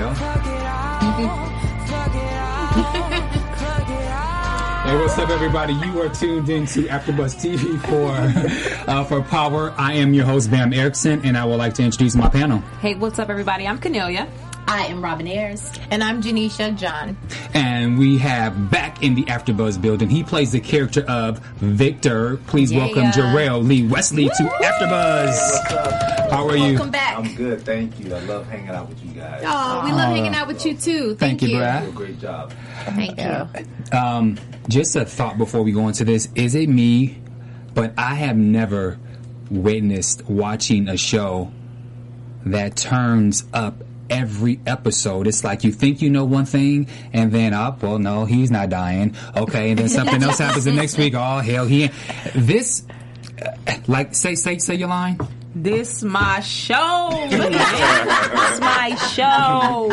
Hey, what's up, everybody? You are tuned into AfterBuzz TV for uh, for Power. I am your host, Bamm Ericsen, and I would like to introduce my panel. Hey, what's up, everybody? I'm Kennelia. I am Robin Ayers. And I'm Janeisha John. And we have back in the AfterBuzz building. He plays the character of Victor. Please Yeah. welcome Jarrell Lee Wesley to AfterBuzz. How are you? Welcome back. I'm good, thank you. I love hanging out with you guys. Oh, we love hanging out with you too. Thank Thank, you, You do a great job. Thank you. Um, just a thought before we go into this: Is it me? But I have never witnessed watching a show that turns up every episode. It's like you think you know one thing, and then up, well, no, he's not dying. Okay, and then something else happens the next week. Oh hell, he. This, like, say, say, say your line. This my show. this my show.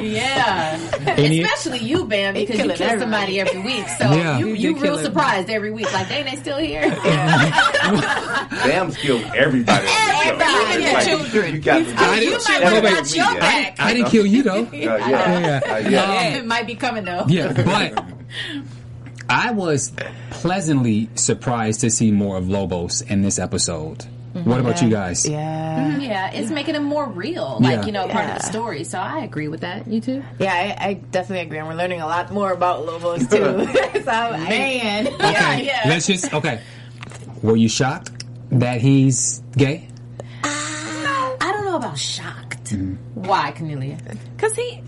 Yeah. Any- Especially you, Bamm, because you kill everybody. somebody every week. So Yeah. you, You you real surprised every week. Like, dang, they still here? Bamm's killed everybody. on the. Everybody. It's like, Children. You got the I you might wait, want to watch your back. I didn't kill you though. Uh, yeah. Uh, yeah. it might be coming though. Yeah, but I was pleasantly surprised to see more of Lobos in this episode. What mm-hmm. about you guys? Yeah. Mm-hmm. Yeah, it's making him more real, like Yeah. you know, part of the story. So I agree with that. You too? Yeah, I, I definitely agree. And we're learning a lot more about Lobos too. so I- Man, yeah, Okay, yeah. let's just okay. Were you shocked that he's gay? Uh, I don't know about shocked. Mm-hmm. Why, Kennelia? Cause he, I'm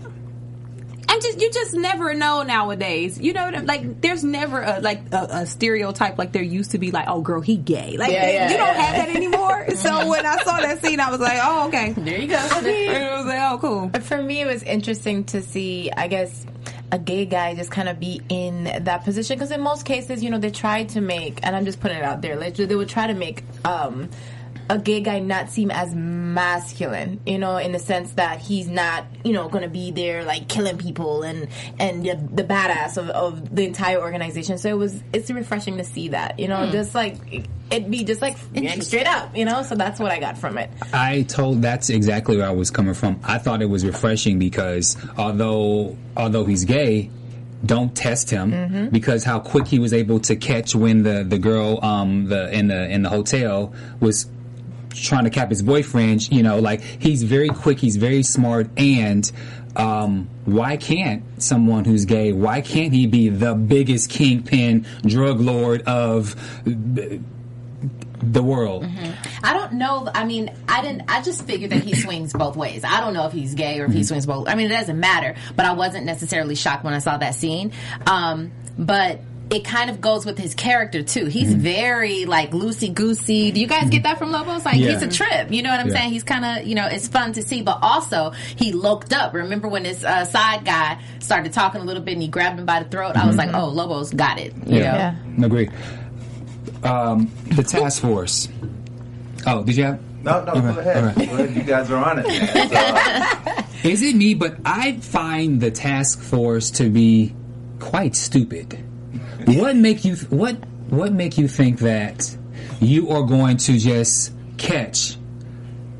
just you just never know nowadays. You know, like there's never a like a, a stereotype like there used to be. Like, oh, girl, he gay. Like Yeah, yeah, you don't yeah. have that anymore. so when I saw that scene, I was like, oh, okay. There you go. I was like, oh, cool. For me, it was interesting to see, I guess, a gay guy just kind of be in that position. Because in most cases, you know, they try to make, and I'm just putting it out there, like, they would try to make um, a gay guy not seem as masculine, you know, in the sense that he's not, you know, going to be there like killing people and and the, the badass of, of the entire organization. So it was, it's refreshing to see that, you know, just like it'd be just like straight up, you know. So that's what I got from it. I told that's exactly where I was coming from. I thought it was refreshing because although although he's gay, don't test him because how quick he was able to catch when the the girl um the in the in the hotel was trying to cap his boyfriend. You know, like he's very quick, he's very smart, and um, why can't someone who's gay? Why can't he be the biggest kingpin drug lord of the world? I don't know. I mean, I didn't. I just figured that he swings both ways. I don't know if he's gay or if he swings both. I mean, it doesn't matter. But I wasn't necessarily shocked when I saw that scene. Um, but it kind of goes with his character too. He's very like loosey goosey. Do you guys get that from Lobos? Like Yeah. he's a trip. You know what I'm Yeah. saying? He's kind of you know it's fun to see, but also he loked up. Remember when this uh, side guy started talking a little bit and he grabbed him by the throat? I was like, oh, Lobos got it. You know? Yeah, agree. Um, the task force. Oh, did you have? No, no, Okay, go ahead. all right. Go ahead. You guys are on it. Man. So, Is it me? But I find the task force to be quite stupid. What make you? What What make you think that you are going to just catch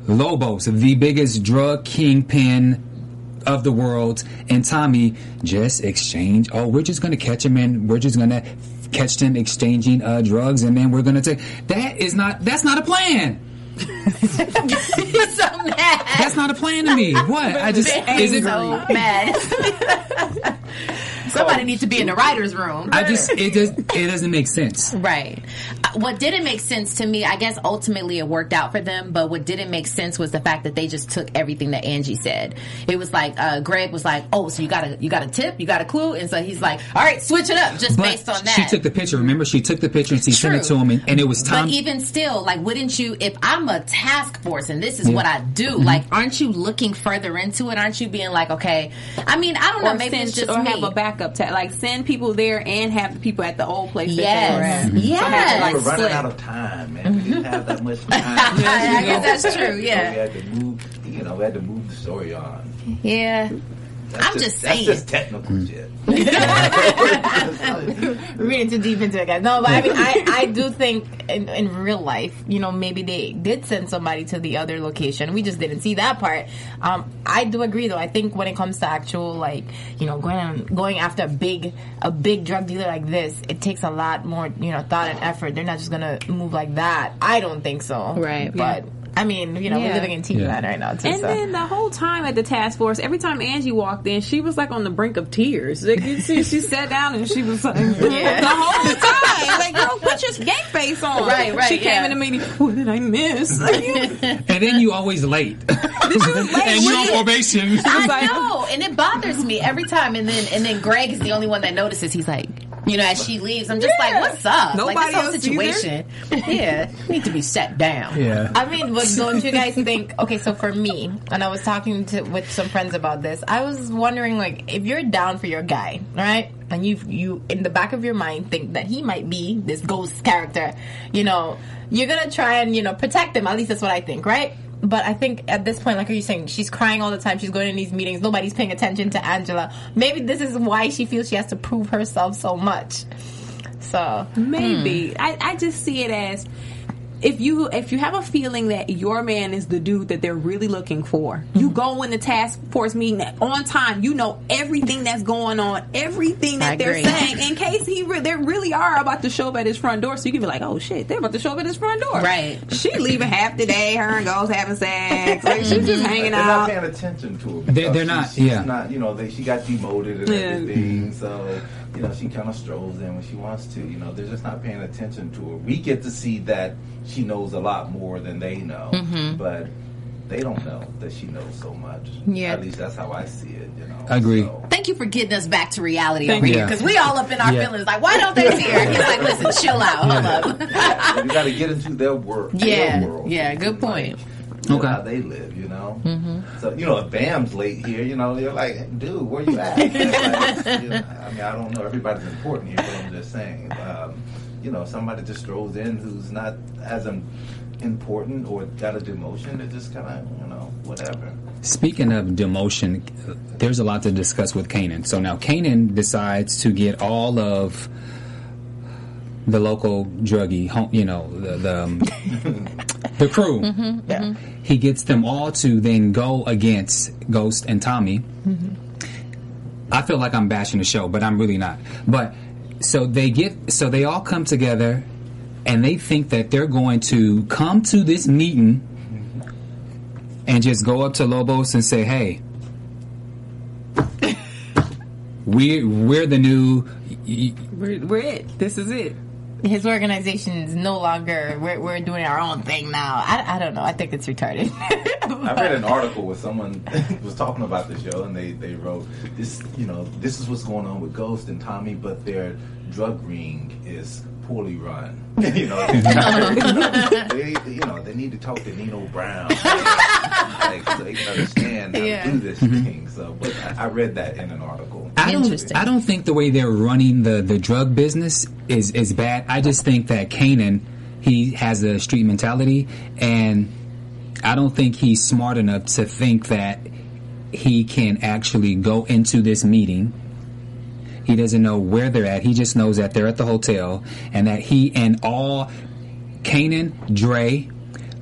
Lobos, the biggest drug kingpin of the world, and Tommy just exchange. Oh, we're just gonna catch him and we're just gonna catch them exchanging uh, drugs, and then we're gonna take. That is not. That's not a plan. He's so mad. That's not a plan to me. What? I just is it? so mad. Somebody needs to be in the writer's room. I just it does it doesn't make sense. Right. What didn't make sense to me, I guess ultimately it worked out for them, but what didn't make sense was the fact that they just took everything that Angie said. It was like, uh, Greg was like, oh, so you got a, you got a tip, you got a clue? And so he's like, all right, switch it up just But based on that. she took the picture. Remember, she took the picture and she sent it to True. him, and, and it was Tom. But even still, like, wouldn't you, if I'm a task force and this is what I do, Mm-hmm. like, aren't you looking further into it? Aren't you being like, okay, I mean, I don't know, maybe send, it's just or me. have a backup tag. Like send people there and have the people at the old place. that they Yes. were at. Yes. So have it, like were running out of time, man. We didn't have that much time. I guess that's true, So we yeah. had to move, you know, we had to move the story on. Yeah. That's I'm just That's saying. just technical shit. reading too deep into it, guys. No, but I mean, I, I do think in, in real life, you know, maybe they did send somebody to the other location. We just didn't see that part. Um, I do agree, though. I think when it comes to actual, like, you know, going on, going after a big a big drug dealer like this, it takes a lot more, you know, thought and effort. They're not just gonna move like that. I don't think so. Right. But I mean, you know, Yeah. we're living in TV Yeah. land right now too. And so. then the whole time at the task force, every time Angie walked in, she was like on the brink of tears. Like you see, she sat down and she was like, the whole time, like, girl, put your game face on. Right, right, She came in the meeting. What did I miss? And then you always late. and you're on probation. I know, and it bothers me every time. And then and then Greg is the only one that notices. He's like, you know, as she leaves, I'm just like, what's up? Nobody like this whole situation, yeah, need to be set down. yeah. I mean, but don't you guys think? Okay, so for me, and I was talking to with some friends about this. I was wondering, like, if you're down for your guy, right, and you you in the back of your mind think that he might be this ghost character, you know, you're gonna try and you know protect him. At least that's what I think, right? But I think at this point, like are you saying, she's crying all the time. She's going in these meetings. Nobody's paying attention to Angela. Maybe this is why she feels she has to prove herself so much. So Maybe hmm. I, I just see it as if you if you have a feeling that your man is the dude that they're really looking for, you mm-hmm. go in the task force meeting on time. You know everything that's going on, everything that I they're agree. saying, in case he re- they really are about to show up at his front door. So you can be like, oh shit, they're about to show up at his front door. Right. She leaving half the day. Her and Ghost having sex. Like she's just mm-hmm. hanging they're not paying attention to her. They're- they're not, she's- she's yeah. Not, you know, they, she got demoted and Yeah. everything. So, you know, she kind of strolls in when she wants to. You know, they're just not paying attention to her. We get to see that she knows a lot more than they know, Mm-hmm. but they don't know that she knows so much. Yeah. At least that's how I see it. You know. I agree. So, Thank you for getting us back to reality Thank over you. here because we all up in our Yeah. feelings. Like, why don't they see her? He's like, listen, chill out, hold up. you got to get into their work. Yeah. Their world. Yeah, good point. Like, Okay. How they live, you know. Mm-hmm. So you know, if Bamm's late here, you know, they're like, "Dude, where you at?" Like, you know, I mean, I don't know. Everybody's important here, but I'm just saying. Um, you know, somebody just strolls in who's not as important or got a demotion. They're just kind of, you know, whatever. Speaking of demotion, there's a lot to discuss with Kanan. So now Kanan decides to get all of the local druggie, home- you know, the the, um, the crew. Mm-hmm, yeah. Mm-hmm. He gets them all to then go against Ghost and Tommy. Mm-hmm. I feel like I'm bashing the show, but I'm really not. But so they get, so they all come together, and they think that they're going to come to this meeting and just go up to Lobos and say, "Hey, we we're the new." We're, we're it. This is it. His organization is no longer we're, we're doing our own thing now i, I don't know i think it's retarded I read an article where someone was talking about the show, and they, they wrote this. You know, this is what's going on with Ghost and Tommy, but their drug ring is poorly run. you know, they, you know, they need to talk to Nino Brown, like, so they can understand how Yeah. to do this thing. So, but I, I read that in an article. I don't. I don't think the way they're running the the drug business is is bad. I just think that Kanan he has a street mentality, and I don't think he's smart enough to think that he can actually go into this meeting. He doesn't know where they're at. He just knows that they're at the hotel, and that he and all Kanan, Dre,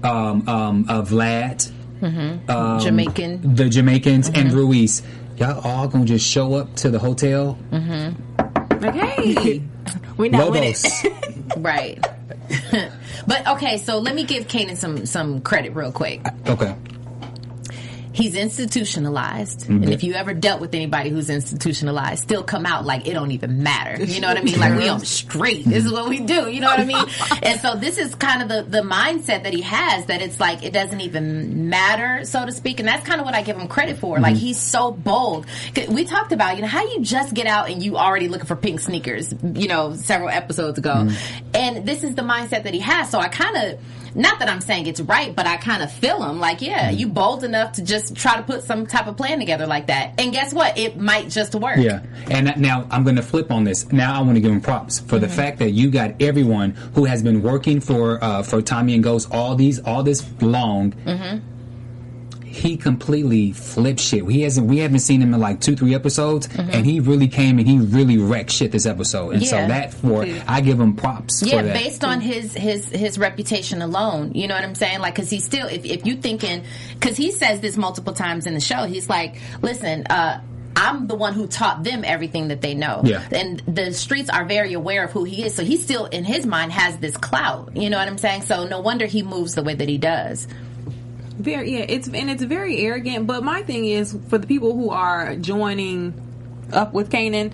um, um, uh, Vlad, Mm-hmm. Jamaican. the Jamaicans, and Ruiz. Y'all all gonna just show up to the hotel. Mm hmm. Like, hey, We're not with it. Right. but okay, so let me give Kanan some some credit real quick. okay. He's institutionalized, mm-hmm. and if you ever dealt with anybody who's institutionalized, still come out like it don't even matter. You know what I mean? Like we on straight. This is what we do. You know what I mean? and so this is kind of the the mindset that he has that it's like it doesn't even matter, so to speak. And that's kind of what I give him credit for. Like mm-hmm. he's so bold. We talked about you know how you just get out and you already looking for pink sneakers. You know, several episodes ago, mm-hmm. and this is the mindset that he has. So I kind of. Not that I'm saying it's right, but I kind of feel them Like, yeah, mm. you bold enough to just try to put some type of plan together like that. And guess what? It might just work. Yeah, and now I'm going to flip on this. Now I want to give him props for the mm-hmm. fact that you got everyone who has been working for uh, for Tommy and Ghost all these all this long. Mm-hmm. He completely flipped shit. He hasn't. We haven't seen him in like two, three episodes, and he really came and he really wrecked shit this episode. And so Yeah. that for I give him props. Yeah, for that. based on his his his reputation alone, you know what I'm saying? Like, because he's still, if if you thinking, because he says this multiple times in the show, he's like, listen, uh. I'm the one who taught them everything that they know. Yeah. And the streets are very aware of who he is. So he still, in his mind, has this clout. You know what I'm saying? So no wonder he moves the way that he does. Very yeah. It's and it's very arrogant. But my thing is for the people who are joining up with Kanan.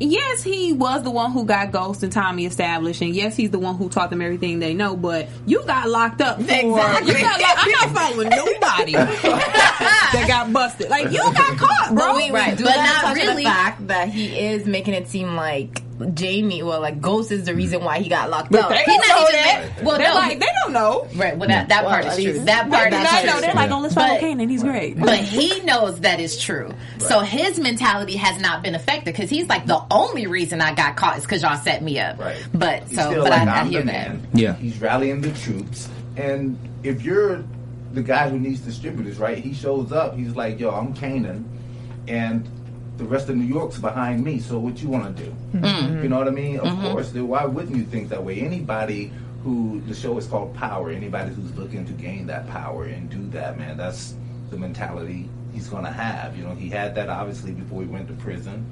Yes, he was the one who got Ghost and Tommy established, and yes, he's the one who taught them everything they know. But you got locked up for Exactly. you got. Locked, I'm not following nobody that got busted. Like you got caught, bro. But we, we Right, do but not not touch on really. the fact that he is making it seem like Jamie, well, like Ghost is the reason why he got locked But up. they He's don't know even that. ma- well, They're no. like they don't know. Right. Well, that, that part is true. That part is not true. know. They're like, oh, let's follow But- Kanan. He's great. But he knows that is true. So his mentality has not been affected because he's like the only reason I got caught is because y'all set me up. Right. But He's so, but like, I, I hear that. man. Yeah. He's rallying the troops, and if you're the guy who needs distributors, right? He shows up. He's like, "Yo, I'm Kanan, and the rest of New York's behind me. So what you want to do? Mm-hmm. You know what I mean? Of course. Why wouldn't you think that way? Anybody who the show is called Power. Anybody who's looking to gain that power and do that, man, that's the mentality he's going to have. You know, he had that obviously before he went to prison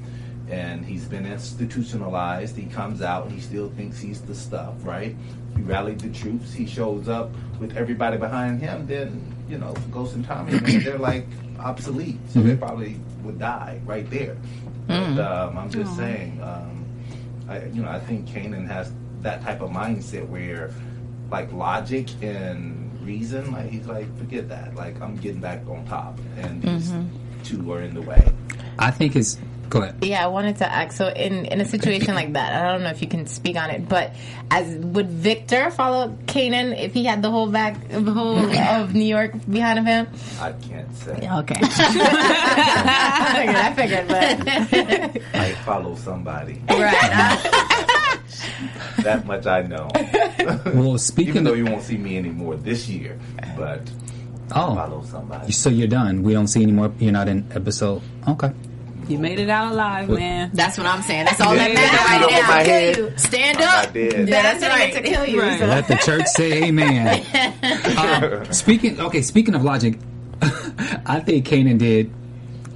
and he's been institutionalized. He comes out, and he still thinks he's the stuff, right? He rallied the troops. He shows up with everybody behind him. Then you know, Ghost and Tommy, man, they're like obsolete, so they probably would die right there. But um, I'm just saying, um, I, you know, I think Kanan has that type of mindset where, like, logic and reason, like he's like, forget that. Like, I'm getting back on top, and these two are in the way. I think it's. Go ahead. Yeah, I wanted to ask. So, in in a situation like that, I don't know if you can speak on it, but as would Victor follow Kanan if he had the whole back, the whole of New York behind of him? I can't say. Okay, I figured. I figured, but I follow somebody. Right. That much I know. Well, speaking Even though you won't see me anymore this year, but oh, follow somebody. so you're done. We don't see any more. You're not in episode. Okay. You made it out alive, man. That's what I'm saying. That's all that matters you know, right my now. head. Stand up. Yeah, that's That's right. right to kill you. Right. So. Let the church say amen. Um, speaking, okay, speaking of logic, I think Kanan did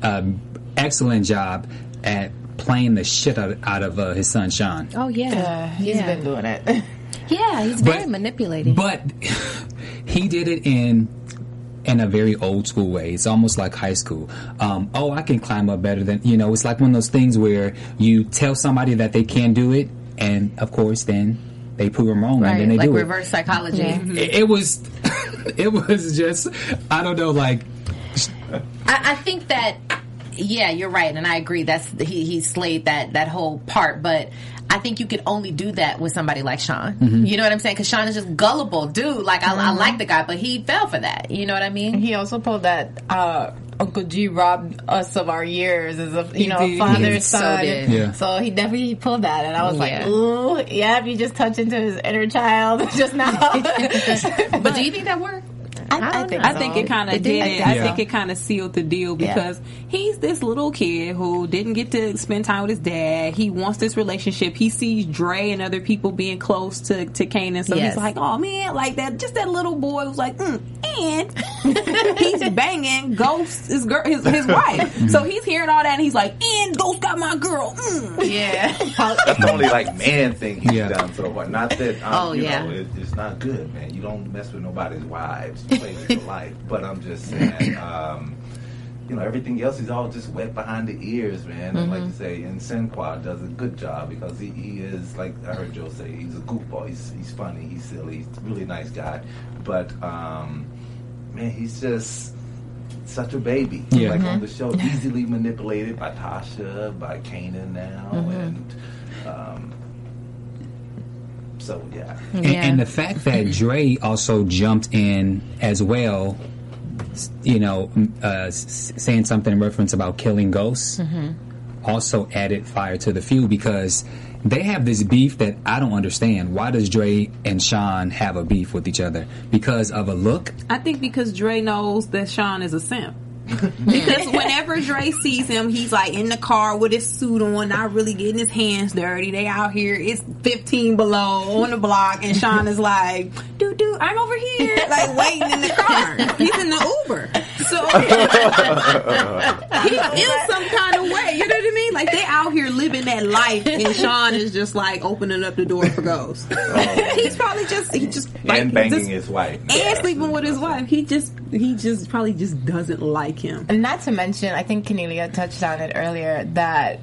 an excellent job at playing the shit out, out of uh, his son Sean. Oh yeah. He's yeah. been doing it. Yeah, he's very But- manipulating. But he did it in in a very old school way. It's almost like high school. Um, oh, I can climb up better than you know. It's like one of those things where you tell somebody that they can't do it, and of course, then they prove them wrong, and then they Like do it. reverse psychology. it. It was, it was just, I don't know, like I, I think that yeah, you're right, and I agree. That's he he slayed that that whole part, but. I think you could only do that with somebody like Sean. You know what I'm saying? Because Sean is just gullible, dude. Like I, I like the guy, but he fell for that. You know what I mean? He also pulled that uh, Uncle G robbed us of our years as a you know did. father He so son. did. Yeah. So he definitely pulled that, and I was Yeah. like, ooh, yeah. If you just touch into his inner child just now, But do you think that worked? I, think I think it kind of did. did. it. I think it kind of sealed the deal Yeah. because he's this little kid who didn't get to spend time with his dad. He wants this relationship. He sees Dre and other people being close to to Kanan, so Yes. he's like, "Oh man, like that." Just that little boy was like, mm, and he's banging Ghost, his girl, his his wife. So he's hearing all that, and he's like, "And Ghost got my girl." Mm. Yeah. That's the only like man thing he's Yeah. done so far. Not that um, Oh, you yeah. know, it, it's not good, man. You don't mess with nobody's wives. You play your life. But I'm just saying, um, you know, everything else is all just wet behind the ears, man. And like you say, and Sinqua does a good job because he, he is like I heard Joe say, he's a goofball. He's he's funny. He's silly. He's a really nice guy. But um, man, he's just such a baby. Yeah. Like on the show, easily manipulated by Tasha, by Kanan now, and um, so yeah. And, and the fact that Dre also jumped in as well, you know, uh, saying something in reference about killing ghosts, also added fire to the feud because they have this beef that I don't understand. Why does Dre and Sean have a beef with each other? Because of a look? I think because Dre knows that Sean is a simp. because whenever Dre sees him, he's like in the car with his suit on, not really getting his hands dirty. They out here, it's 15 below on the block, and Sean is like, dude, dude, I'm over here, like waiting in the car. He's in the Uber. So he feels some kind of way, you know? Like they out here living that life, and Sean is just like opening up the door for ghosts. he's probably just, he just, like, and banging just- his wife. and sleeping with his wife. He just he just probably just doesn't like him. And not to mention, I think Kennelia touched on it earlier that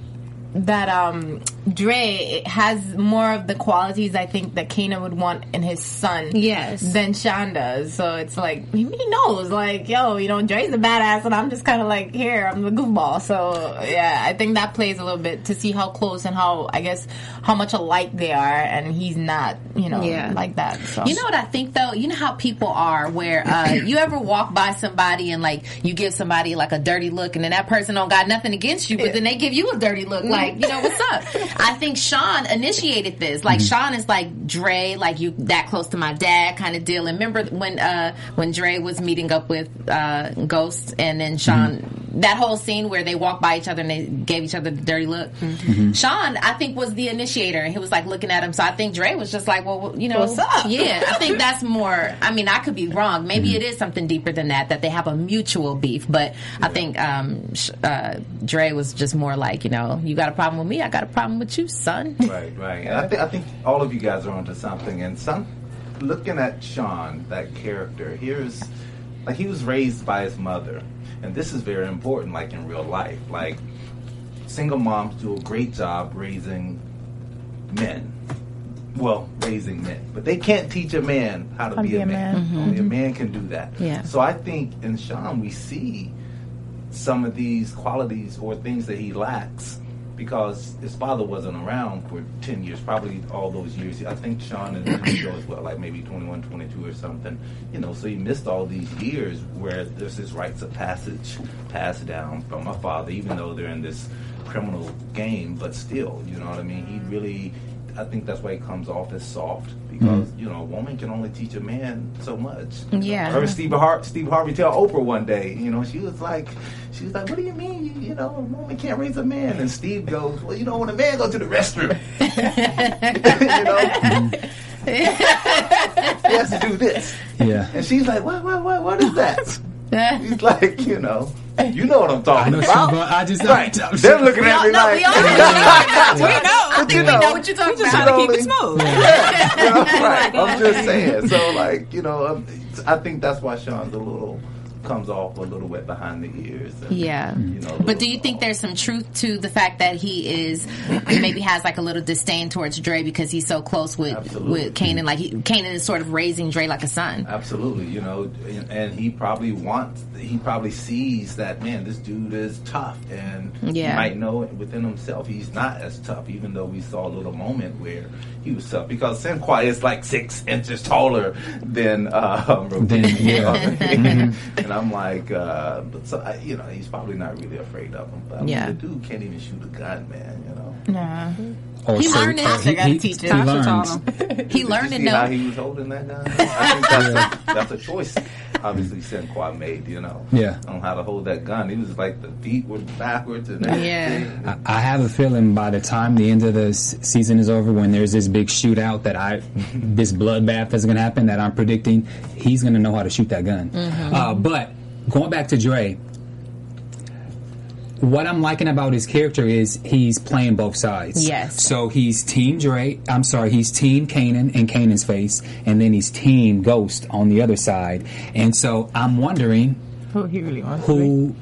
that um Dre has more of the qualities I think that Kanan would want in his son Yes. than Sean does. So it's like he knows, like, yo, you know, Dre's a badass and I'm just kinda like, here, I'm the goofball. So yeah, I think that plays a little bit to see how close and how I guess how much alike they are and he's not, you know, Yeah. like that. So You know what I think though? You know how people are where uh, you ever walk by somebody and like you give somebody like a dirty look and then that person don't got nothing against you, but then they give you a dirty look like, you know, what's up? I think Sean initiated this. Like Sean is like Dre, like you that close to my dad kind of deal. And remember when uh when Dre was meeting up with uh Ghost and then Sean that whole scene where they walked by each other and they gave each other the dirty look. Sean, I think, was the initiator and he was like looking at him. So I think Dre was just like, well, you know, What's up? yeah, I think that's more. I mean, I could be wrong. Maybe it is something deeper than that. That they have a mutual beef. But I think um, uh, Dre was just more like, you know, you got a problem with me, I got a problem with you, son. Right, right. And I, th- I think all of you guys are onto something. And some, looking at Sean, that character, here's like he was raised by his mother, and this is very important. Like in real life, like single moms do a great job raising men. Well, raising men, but they can't teach a man how to be, a man. Only a mm-hmm. man can do that. Yeah. So I think in Sean we see some of these qualities or things that he lacks because his father wasn't around for 10 years, probably all those years. I think Sean and show as well, like maybe 21, 22 or something. You know, so he missed all these years where there's this rites of passage passed down from my father, even though they're in this criminal game, but still, you know what I mean? He really, I think that's why he comes off as soft because, mm-hmm. you know, a woman can only teach a man so much. Yeah. I heard Steve, Har- Steve Harvey tell Oprah one day, you know, she was like, she was like, what do you mean, you, you know, a woman can't raise a man? And Steve goes, well, you know, when a man goes to the restroom, you know, he has to do this. Yeah. And she's like, what, what, what, what is that? He's like, you know, you know what I'm I talking know about. some, I just Right. I'm, They're looking at me no, like, we all know. we know. But you we know know, what you're talking Just about. trying to keep it smooth. yeah, you know, right. I'm just saying. So, like, you know, um, I think that's why Sean's a little comes off a little wet behind the ears. And, Yeah. You know, mm-hmm. But do you think soft. there's some truth to the fact that he is maybe has like a little disdain towards Dre because he's so close with Absolutely. with Kanan? Like he, Kanan is sort of raising Dre like a son. Absolutely, you know, and, and he probably wants, he probably sees that man, this dude is tough, and Yeah. he might know within himself he's not as tough, even though we saw a little moment where he was tough because Sinqua is like six inches taller than uh, Than- yeah. and I'm like, uh, but so I, you know, he's probably not really afraid of him. But I mean, Yeah. the dude can't even shoot a gun, man. You know. Nah. Or He so- learned it. or Tasha gotta teach he him. Learned. taught him. He learned to See how know. he was holding that gun? I think that's, a, that's a choice. Obviously, Sinqua made, you know, Yeah. on how to hold that gun. He was like the feet were backwards and everything. I, I have a feeling by the time the end of the s- season is over, when there's this big shootout that I, this bloodbath that's going to happen, that I'm predicting, he's going to know how to shoot that gun. Uh, but going back to Dre, what I'm liking about his character is he's playing both sides. Yes. So he's Team Dre. I'm sorry, he's Team Kanan in Kanan's face, and then he's Team Ghost on the other side. And so I'm wondering Who he really wants to be. who,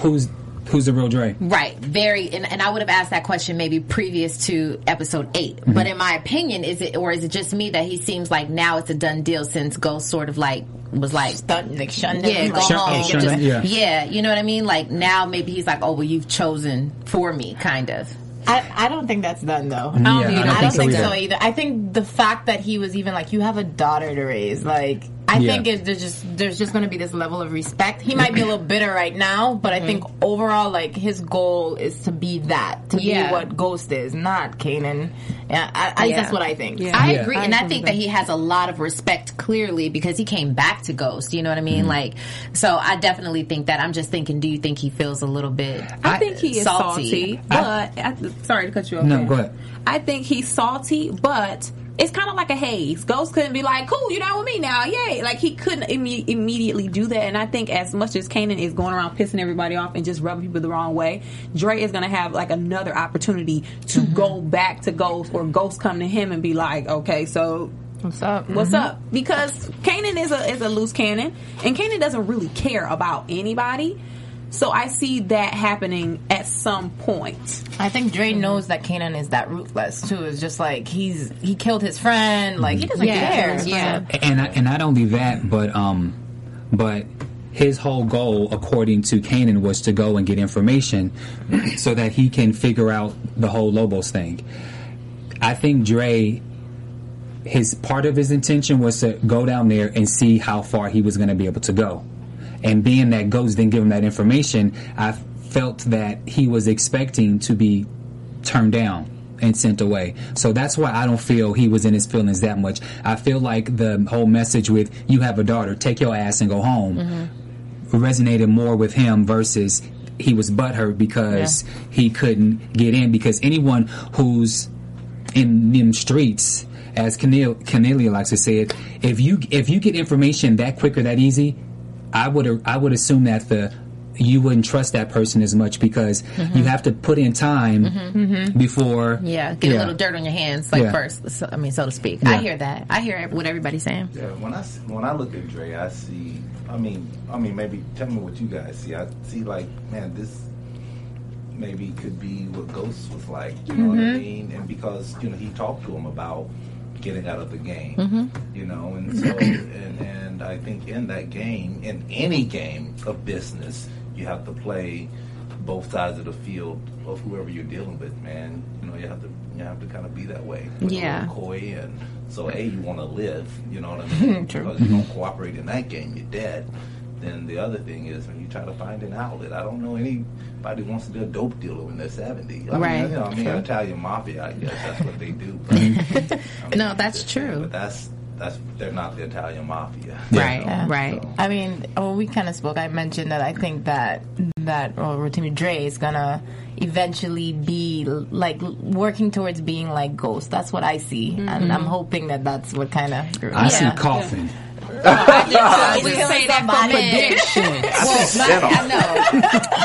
who's who's the real Dre. Right, very, and, and I would have asked that question maybe previous to episode 8 Mm-hmm. But in my opinion, is it or is it just me that he seems like now it's a done deal since Ghost sort of like was like Stunt, like, shunned yeah, him, go like, Shun- home, shun- just- yeah. yeah, you know what I mean. Like now maybe he's like, oh well, you've chosen for me, kind of. I, I don't think that's done though. Yeah, I don't, I don't think so either. either. I think the fact that he was even like, you have a daughter to raise, like, I Yeah. think it, there's just there's just going to be this level of respect. He might be a little bitter right now, but Mm-hmm. I think overall, like, his goal is to be that, to Yeah. be what Ghost is, not Kanan. Yeah, I, I, Yeah. that's what I think. Yeah. I Yeah. agree, I and I think with that he has a lot of respect clearly because he came back to Ghost. You know what I mean? Like, so I definitely think that. I'm just thinking, do you think he feels a little bit? I think he is salty. salty, but I, sorry to cut you off. No, there. go ahead. I think he's salty, but it's kind of like a haze. Ghost couldn't be like, "Cool, you're not with me now, yay!" Like he couldn't imme- immediately do that. And I think as much as Kanan is going around pissing everybody off and just rubbing people the wrong way, Dre is going to have like another opportunity to mm-hmm. go back to Ghost, or Ghost come to him and be like, "Okay, so What's up? What's mm-hmm. up? Because Kanan is a is a loose cannon, and Kanan doesn't really care about anybody. So I see that happening at some point. I think Dre knows that Kanan is that ruthless too. It's just like he's he killed his friend. Like he doesn't Yeah. care. Yeah. and I, and not only that, but um, but his whole goal, according to Kanan, was to go and get information so that he can figure out the whole Lobos thing. I think Dre, his part of his intention was to go down there and see how far he was going to be able to go. And being that Ghost didn't give him that information, I felt that he was expecting to be turned down and sent away. So that's why I don't feel he was in his feelings that much. I feel like the whole message with "you have a daughter, take your ass and go home" mm-hmm. resonated more with him versus he was butthurt because he couldn't get in. Because anyone who's in them streets, as Cornel- Kennelia likes to say it, if you if you get information that quick or that easy, I would I would assume that the you wouldn't trust that person as much because mm-hmm. you have to put in time mm-hmm. Mm-hmm. before Yeah, get a little dirt on your hands, like Yeah. first. So, I mean, so to speak. Yeah. I hear that. I hear what everybody's saying. Yeah, when I s- when I look at Dre, I see. I mean, I mean, maybe tell me what you guys see. I see like, man, this maybe could be what Ghost was like. You know what I mean? And because you know he talked to him about getting out of the game. Mm-hmm. You know, and so and and I think in that game, in any game of business, you have to play both sides of the field of whoever you're dealing with, man. You know, you have to you have to kind of be that way. Yeah. little coy and so a you want to live. You know what I mean? True. Because you don't mm-hmm. cooperate in that game, you're dead. Then the other thing is when you try to find an outlet. I don't know anybody who wants to be a dope dealer when they're 70. I Right. Mean, you know, I mean, Italian mafia. I guess that's what they do. But, mm-hmm. I mean, No, that's true. But that's that's they're not the Italian mafia. Right, know, right. so. I mean, when we kind of spoke, I mentioned that I think that that or Rotimi Dre is gonna eventually be like working towards being like Ghost. That's what I see, and mm-hmm. I'm hoping that that's what kind of. I see Yeah. Coughing. I We say that from prediction. Well, my, I know.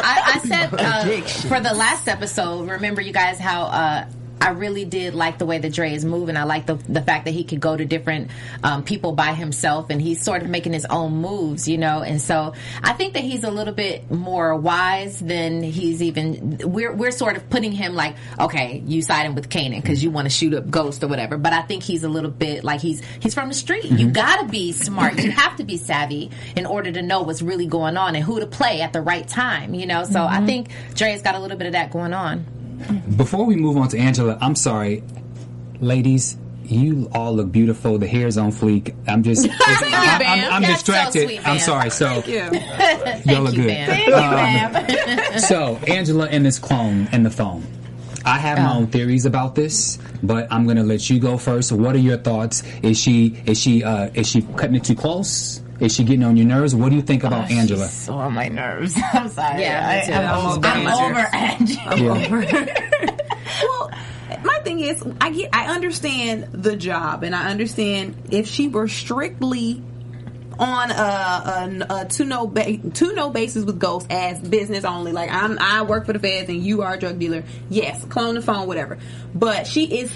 I, I said uh, for the last episode. Remember, you guys, how uh, I really did like the way that Dre is moving. I like the the fact that he could go to different um, people by himself, and he's sort of making his own moves, you know. And so I think that he's a little bit more wise than he's even. We're we're sort of putting him like, okay, you siding with Kanan because you want to shoot up Ghost or whatever. But I think he's a little bit like he's he's from the street. You gotta be smart. You have to be savvy in order to know what's really going on and who to play at the right time. You know. So I think Dre's got a little bit of that going on. Before we move on to Angela, I'm sorry, ladies. You all look beautiful. The hair's on fleek. I'm just, I'm, I'm, I'm That's so distracted. sweet, I'm sorry. So Thank y'all look you, good. Bamm. Um, so Angela and this clone and the phone. I have my own theories about this, but I'm gonna let you go first. What are your thoughts? Is she is she uh, is she cutting it too close? Is she getting on your nerves? What do you think about oh, Angela? So on my nerves. I'm sorry. Yeah, me. I, am Almost over, got on I'm over nerves. Angela. well, my thing is, I get, I understand the job, and I understand if she were strictly on a, a, a to no ba- to no basis with Ghost as business only. Like I'm, I work for the feds, and you are a drug dealer. Yes, clone the phone, whatever. But she is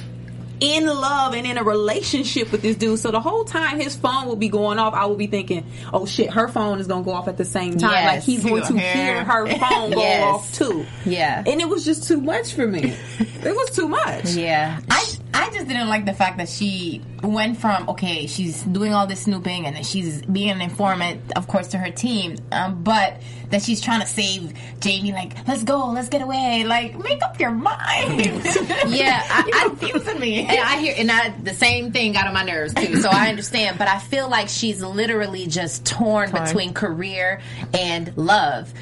in love and in a relationship with this dude. So the whole time his phone will be going off, I will be thinking, "Oh shit, her phone is gonna go off at the same time. Yes. like he's going to hear her phone go Yes. off too." Yeah. and it was just too much for me. it was too much. Yeah. I I just didn't like the fact that she went from okay, she's doing all this snooping and she's being an informant, of course, to her team, um, but that she's trying to save Jamie. Like, let's go, let's get away. Like, make up your mind. Yeah, I- you're I- confusing me. And I hear, and I, the same thing got on my nerves too. So I understand, but I feel like she's literally just torn, Torn. between career and love.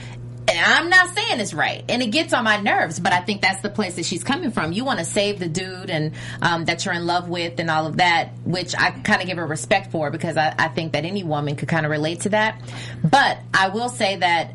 I'm not saying it's right, and it gets on my nerves. But I think that's the place that she's coming from. You want to save the dude and um, that you're in love with, and all of that, which I kind of give her respect for because I, I think that any woman could kind of relate to that. But I will say that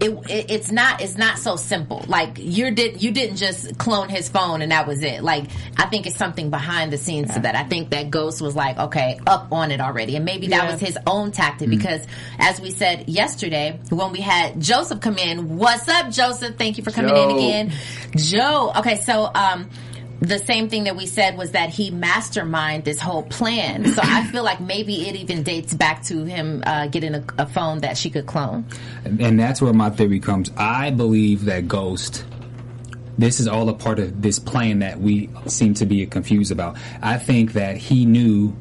it, it it's not it's not so simple. Like you did you didn't just clone his phone and that was it. Like I think it's something behind the scenes to that. I think that Ghost was like, okay, up on it already, and maybe that Yeah. was his own tactic because, as we said yesterday, when we had Joseph come in, what's up, Joseph? Thank you for coming in again, Joe. Okay, so um. The same thing that we said was that he masterminded this whole plan. So I feel like maybe it even dates back to him uh, getting a, a phone that she could clone. and that's where my theory comes. I believe that Ghost. This is all a part of this plan that we seem to be confused about. I think that he knew.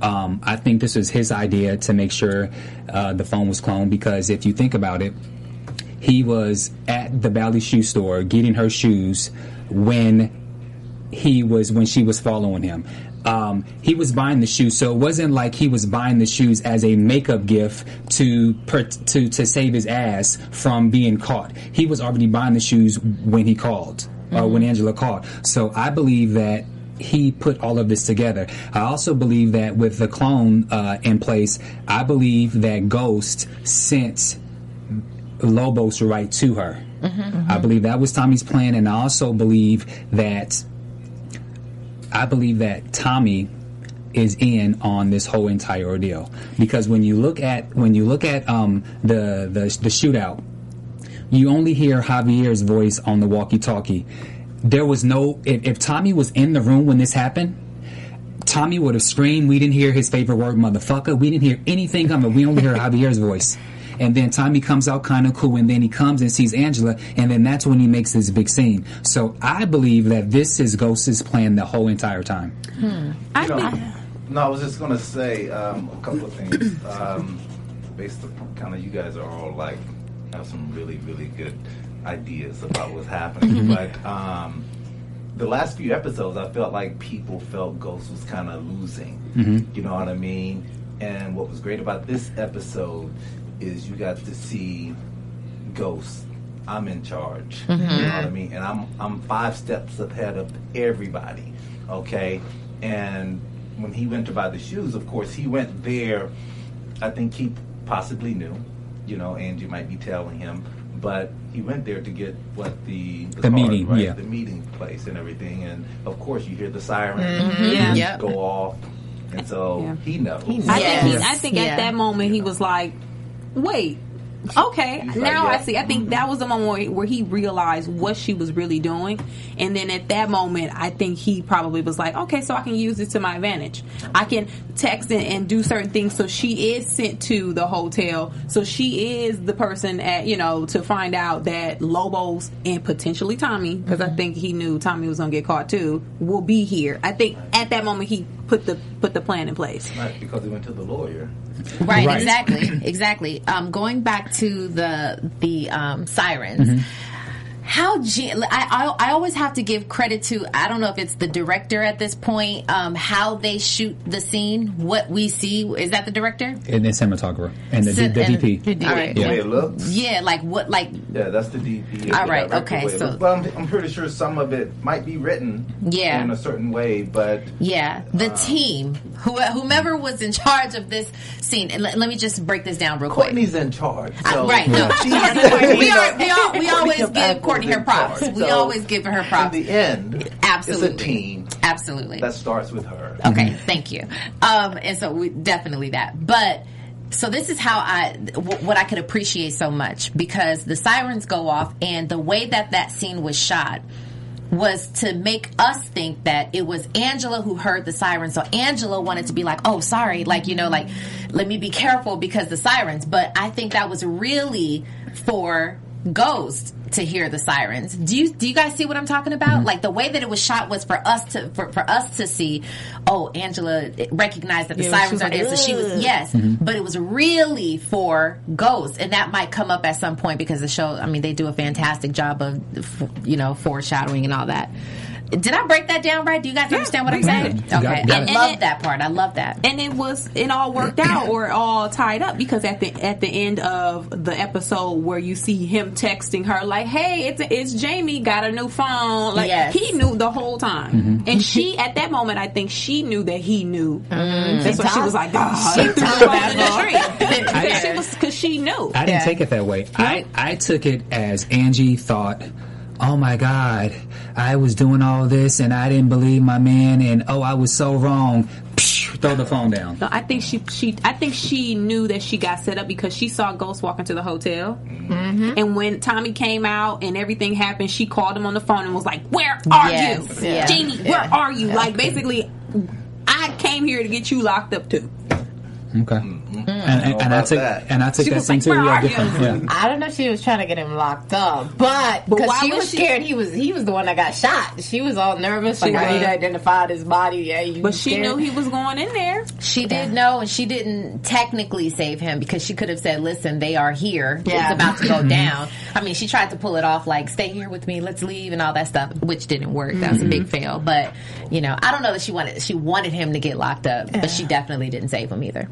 Um, I think this was his idea to make sure uh, the phone was cloned because if you think about it, he was at the Valley shoe store getting her shoes when he was when she was following him. Um, he was buying the shoes, so it wasn't like he was buying the shoes as a makeup gift to per, to to save his ass from being caught. He was already buying the shoes when he called or when Angela called. So I believe that he put all of this together. I also believe that with the clone uh, in place, I believe that Ghost sent Lobos right to her. I believe that was Tommy's plan, and I also believe that I believe that Tommy is in on this whole entire ordeal because when you look at when you look at um, the, the the shootout, you only hear Javier's voice on the walkie-talkie. There was no if, if Tommy was in the room when this happened. Tommy would have screamed. We didn't hear his favorite word, motherfucker. We didn't hear anything coming. We only heard Javier's voice. And then Tommy comes out kind of cool, and then he comes and sees Angela, and then that's when he makes this big scene. So I believe that this is Ghost's plan the whole entire time. I You know, think no, I was just gonna say um, a couple of things. Um, based on kind of you guys are all like have some really really good ideas about what's happening, but um, the last few episodes, I felt like people felt Ghost was kind of losing. You know what I mean? And what was great about this episode is you got to see ghosts. I'm in charge. Mm-hmm. You know what I mean? And I'm I'm five steps ahead of everybody. Okay, and when he went to buy the shoes, of course, he went there. I think he possibly knew. You know, Angie might be telling him, but he went there to get what the The meeting, right? yeah. the meeting place and everything. And of course, you hear the siren mm-hmm. Yeah. Yep. go off, and so Yeah. he knows. I Yes. think, he, I think Yeah. at that moment he was like, wait. Okay, like, now yeah. I see. I think that was the moment where, where he realized what she was really doing, and then at that moment, I think he probably was like, "Okay, so I can use this to my advantage. I can text and, and do certain things." So she is sent to the hotel. So she is the person at you know to find out that Lobos and potentially Tommy, because I think he knew Tommy was gonna get caught too, will be here. I think at that moment he put the put the plan in place. Right, because he went to the lawyer. Right, Right. exactly, exactly. Um, going back to the the um, sirens, how gen- I, I I always have to give credit to I don't know if it's the director at this point um, how they shoot the scene what we see is that the director And the cinematographer and the, So- the and- DP. all right The way Yeah. it looks. yeah like what like Yeah, that's the DP. All the right, director okay, so- Well, I'm, I'm pretty sure some of it might be written Yeah. in a certain way, but Yeah, the team, who, whomever was in charge of this scene, and let, let me just break this down real quick. Courtney's in charge. Uh, So right, no, She's- we, are, we, all, we always Courtney give Courtney her props. charge. We So, always give her props. In the end, Absolutely, it's a team Absolutely. that starts with her. Okay, thank you. Um, and so we definitely that. But so this is how I, what I could appreciate so much because the sirens go off and the way that that scene was shot was to make us think that it was Angela who heard the sirens. So Angela wanted to be like, "Oh, sorry," like you know, like let me be careful because the sirens. But I think that was really for Ghost to hear the sirens. Do you do you guys see what I'm talking about? Mm-hmm. Like the way that it was shot was for us to for, for us to see. Oh, Angela recognized that the Yeah, sirens are like, there, so she was "Ugh." yes, mm-hmm. but it was really for ghosts, and that might come up at some point because the show. I mean, they do a fantastic job of you know foreshadowing and all that. Did I break that down right? Do you guys understand what I'm saying? it. You got- Okay, you got I it. love that part. I love that. and it was it all worked out or all tied up because at the at the end of the episode where you see him texting her like hey it's it's Jamie got a new phone like Yes. he knew the whole time Mm-hmm. and she at that moment I think she knew that he knew that's why she was like God She threw the told phone in the street because she was because she knew I didn't Yeah. take it that way. I, I took it as Angie thought, oh my God, I was doing all this and I didn't believe my man and oh, I was so wrong. Psh, throw the phone down. No, I think she she I think she knew that she got set up because she saw Ghost walk into the hotel, Mm-hmm. and when Tommy came out and everything happened, she called him on the phone and was like, "Where are Yes, you, yeah, Jamie? yeah. Where are you?" Like basically, I came here to get you locked up too. Okay. And, and, and I about took that. and I took She that was same like, too. We are are different. Yeah. I don't know if she was trying to get him locked up, but But because she was was she- scared he was he was the one that got shot. She was all nervous. She Like, like, uh, identified his body. Yeah, you But she scared? knew he was going in there. She did know, and she didn't technically save him because she could have said, "Listen, they are here. Yeah. It's about to go down." I mean, she tried to pull it off, like "Stay here with me, let's leave," and all that stuff, which didn't work. That was a big fail. But you know, I don't know that she wanted she wanted him to get locked up, but she definitely didn't save him either.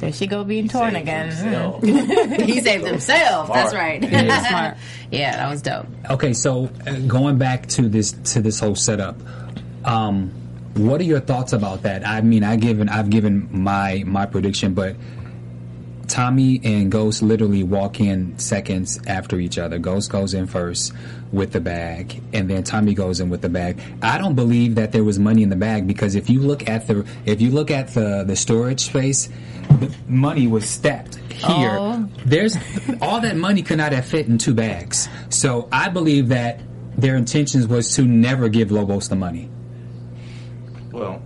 There she go being torn again. himself. he saved himself. That's Smart. right. Yeah. Smart. Yeah, that was dope. Okay, so uh, going back to this to this whole setup, um, what are your thoughts about that? I mean, I given I've given my my prediction, but Tommy and Ghost literally walk in seconds after each other. Ghost goes in first with the bag, and then Tommy goes in with the bag. I don't believe that there was money in the bag because if you look at the if you look at the the storage space, the money was stacked here. Oh. There's all that money could not have fit in two bags. So I believe that their intentions was to never give Lobos the money. Well,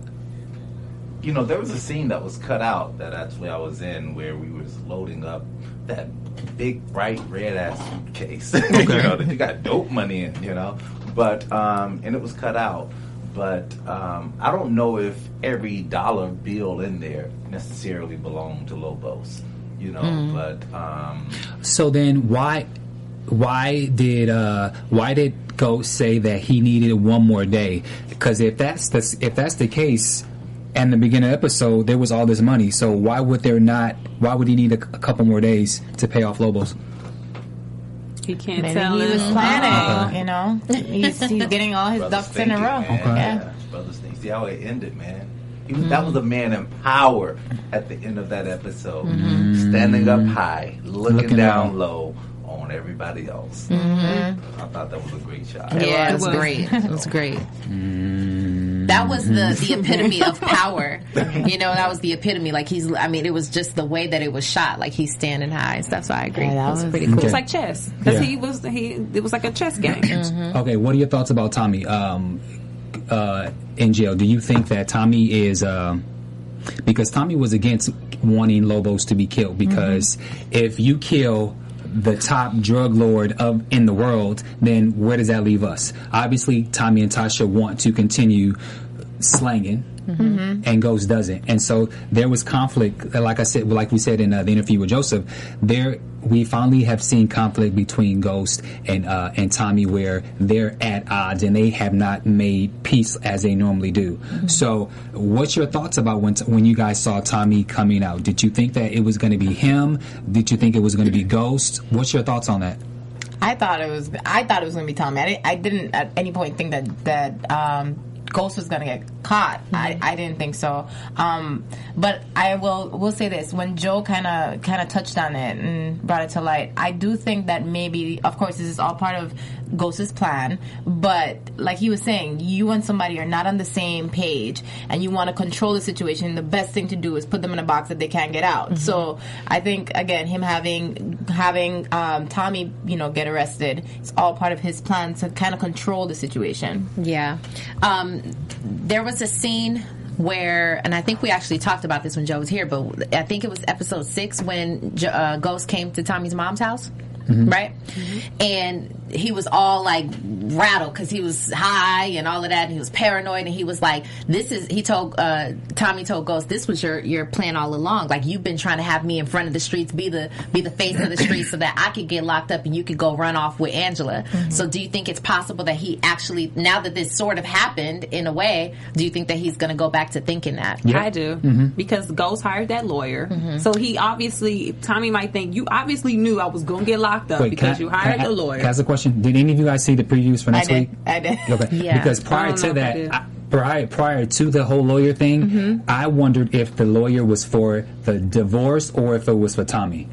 you know, there was a scene that was cut out that actually I was in where we was loading up that big bright red ass suitcase. you know, that you got dope money in, you know. But um and it was cut out. But um I don't know if every dollar bill in there necessarily belonged to Lobos. You know, but um So then why why did uh why did Ghost say that he needed one more day? Because if that's the if that's the case, and the beginning of the episode there was all this money, so why would there not? Why would he need a, a couple more days to pay off Lobos? He can't Maybe tell. he was us. planning. Oh. You know, he's, he's getting all his brothers ducks in a row. man. Okay. Yeah. Yeah, brothers think. See how it ended, man. He was, That mm-hmm. was a man in power at the end of that episode, mm-hmm. standing up high, looking, Looking down down. low on everybody else. Mm-hmm. I thought that was a great shot. Yeah, it It was was. great. It was great. Mm. That was the the epitome of power. You know, that was the epitome. Like he's, I mean, it was just the way that it was shot. Like he's standing high and stuff. So I agree. Yeah, that that was, was- pretty cool. It's like chess because Yeah. he was he. It was like a chess game. Okay, what are your thoughts about Tommy? Um, uh, in jail, do you think that Tommy is um, because Tommy was against wanting Lobos to be killed because if you kill the top drug lord of in the world, then where does that leave us? Obviously, Tommy and Tasha want to continue slanging and Ghost doesn't. And so there was conflict. Like I said, like we said in uh, the interview with Joseph, there we finally have seen conflict between Ghost and uh, and Tommy, where they're at odds and they have not made peace as they normally do. So, what's your thoughts about when when you guys saw Tommy coming out? Did you think that it was going to be him? Did you think it was going to be Ghost? What's your thoughts on that? I thought it was. I thought it was going to be Tommy. I didn't, I didn't at any point think that that um, Ghost was to get caught. I, I didn't think so. Um, but I will will say this: when Joe kind of kind of touched on it and brought it to light, I do think that maybe, of course, this is all part of Ghost's plan. But like he was saying, you and somebody are not on the same page, and you want to control the situation. The best thing to do is put them in a box that they can't get out. So I think again, him having having um, Tommy, you know, get arrested, it's all part of his plan to kind of control the situation. Yeah. Um, there was a scene where, and I think we actually talked about this when Joe was here, but I think it was episode six when uh, Ghost came to Tommy's mom's house. Right, and he was all like rattled because he was high and all of that, and he was paranoid, and he was like, "This is." He told uh, Tommy told Ghost, "This was your your plan all along. Like you've been trying to have me in front of the streets, be the be the face of the streets, so that I could get locked up and you could go run off with Angela." So, do you think it's possible that he actually, now that this sort of happened in a way, do you think that he's going to go back to thinking that? Yeah. I do because Ghost hired that lawyer, Mm-hmm. so he obviously Tommy might think you obviously knew I was gonna get locked up because you hired can the lawyer. Can I a question? Did any of you guys see the previews for next did. week? I did. Okay. Yeah. Because prior to know if I that. I, prior prior to the whole lawyer thing, Mm-hmm. I wondered if the lawyer was for the divorce or if it was for Tommy.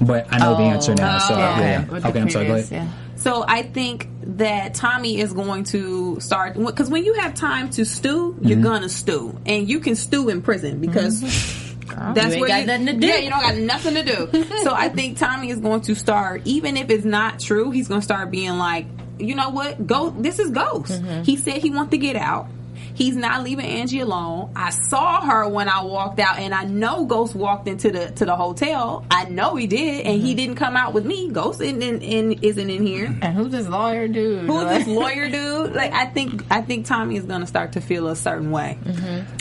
But I know the answer now. So Oh, yeah. okay. With the Okay, I'm sorry. Go ahead. yeah. So I think that Tommy is going to start because when you have time to stew, you're Mm-hmm. gonna stew, and you can stew in prison because that's You ain't where got you, nothing to do. Yeah, you don't got nothing to do. so I think Tommy is going to start, even if it's not true, he's going to start being like, you know what, go. This is Ghost. Mm-hmm. He said he wants to get out. He's not leaving Angie alone. I saw her when I walked out, and I know Ghost walked into the to the hotel. I know he did, and Mm-hmm. he didn't come out with me. Ghost isn't in, in, isn't in here. And who's this lawyer dude? Who's this lawyer dude? Like I think I think Tommy is gonna start to feel a certain way.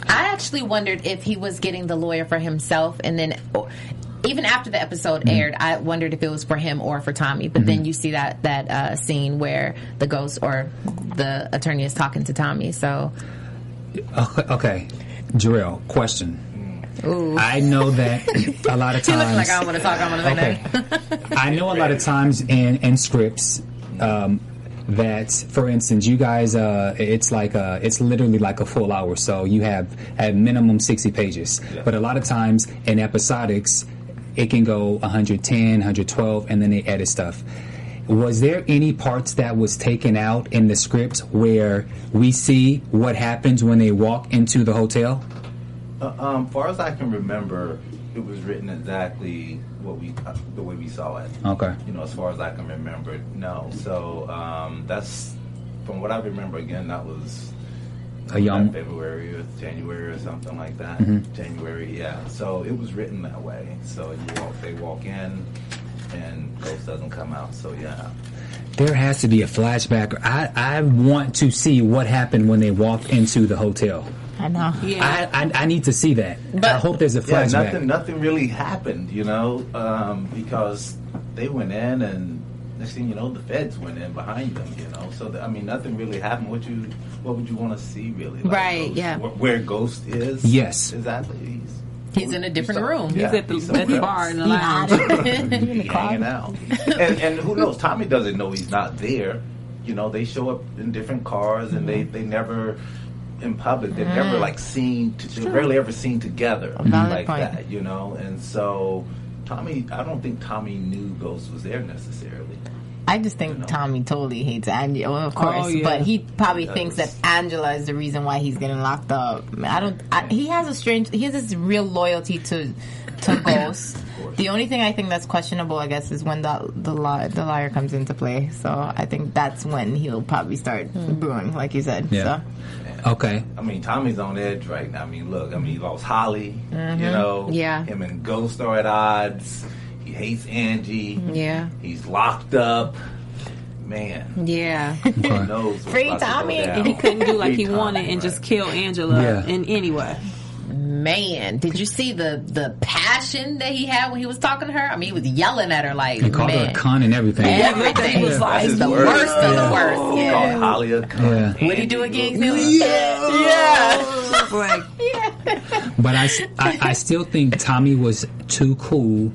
I actually wondered if he was getting the lawyer for himself, and then oh, even after the episode aired, I wondered if it was for him or for Tommy. But then you see that that uh, scene where the ghost or the attorney is talking to Tommy. So Okay, okay. Jarrell, question. I know that a lot of times. he looking like I want to talk. I'm gonna say Okay. I know a lot of times in in scripts um, that, for instance, you guys, uh, it's like uh it's literally like a full hour. So you have at minimum sixty pages. But a lot of times in episodics, it can go 110, 112, and then they edit stuff. Was there any parts that was taken out in the script where we see what happens when they walk into the hotel? Uh, um, far as I can remember, it was written exactly what we uh, the way we saw it. Okay. You know, as far as I can remember, no. So um, that's from what I remember. Again, that was A young. February or January or something like that. Mm-hmm. January, yeah. So it was written that way. So you walk, they walk in, and Ghost doesn't come out. So yeah. There has to be a flashback. I, I want to see what happened when they walked into the hotel. I know. Yeah. I, I, I need to see that. I hope there's a Yeah, flashback. nothing, nothing really happened, you know, um, because they went in and next thing you know, the feds went in behind them, you know. So I mean, nothing really happened. What you, what would you want to see, really? Like, Right, Ghost- yeah. wh- Where Ghost is? Yes. exactly. He's, He's in a different so- room. yeah, He's at the, he's at the bar else. in the lounge. He hanging out, and, and who knows? Tommy doesn't know he's not there. You know, they show up in different cars, and they they never in public. They're mm-hmm. never like seen. To, they're rarely ever seen together valid like point. that. You know, and so Tommy, I don't think Tommy knew Ghost was there necessarily. I just think Tommy totally hates Angela, well, of oh, course, Oh, yeah. but he probably He thinks that Angela is the reason why he's getting locked up. I don't. I, he has a strange. He has this real loyalty to to Ghost. The only thing I think that's questionable, I guess, is when the the liar, the liar comes into play. So I think that's when he'll probably start hmm. brewing, like you said. Yeah. So. Okay. I mean, Tommy's on edge right now. I mean, look, I mean, he lost Holly. You mm-hmm. know, Yeah. Him and Ghost are at odds. He hates Angie. Yeah. He's locked up. man, Yeah. who knows Free about to go Tommy. And he couldn't do like Free he wanted Tommy, and just right. kill Angela Yeah. in any way. Man, did you see the the passion that he had when he was talking to her? I mean, he was yelling at her like, He called her a con and everything. everything. He was like, the word. worst of the worst. He Yeah. called Holly a cunt. Yeah. What he do again? Yeah. yeah, like, yeah. But I I still think Tommy was too cool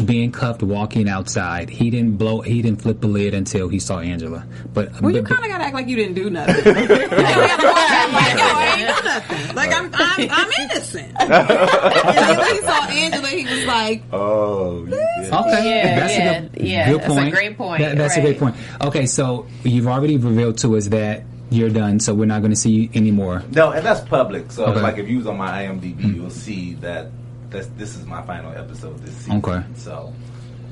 being cuffed walking outside. He didn't blow. He didn't flip the lid until he saw Angela. But well, you kind of gotta act like you didn't do nothing. you gotta walk like, yo, I ain't do nothing. Like I'm, I'm, I'm innocent. and then he saw Angela, he was like, Oh, you. Okay, Yeah, that's yeah, a good, yeah, good that's a point. great point, That- that's a great point. Okay, so you've already revealed to us that you're done, so we're not going to see you anymore. No, and that's public. So, Okay. like, if you was on my IMDb, you'll see that that's, this is my final episode this season. Okay. So,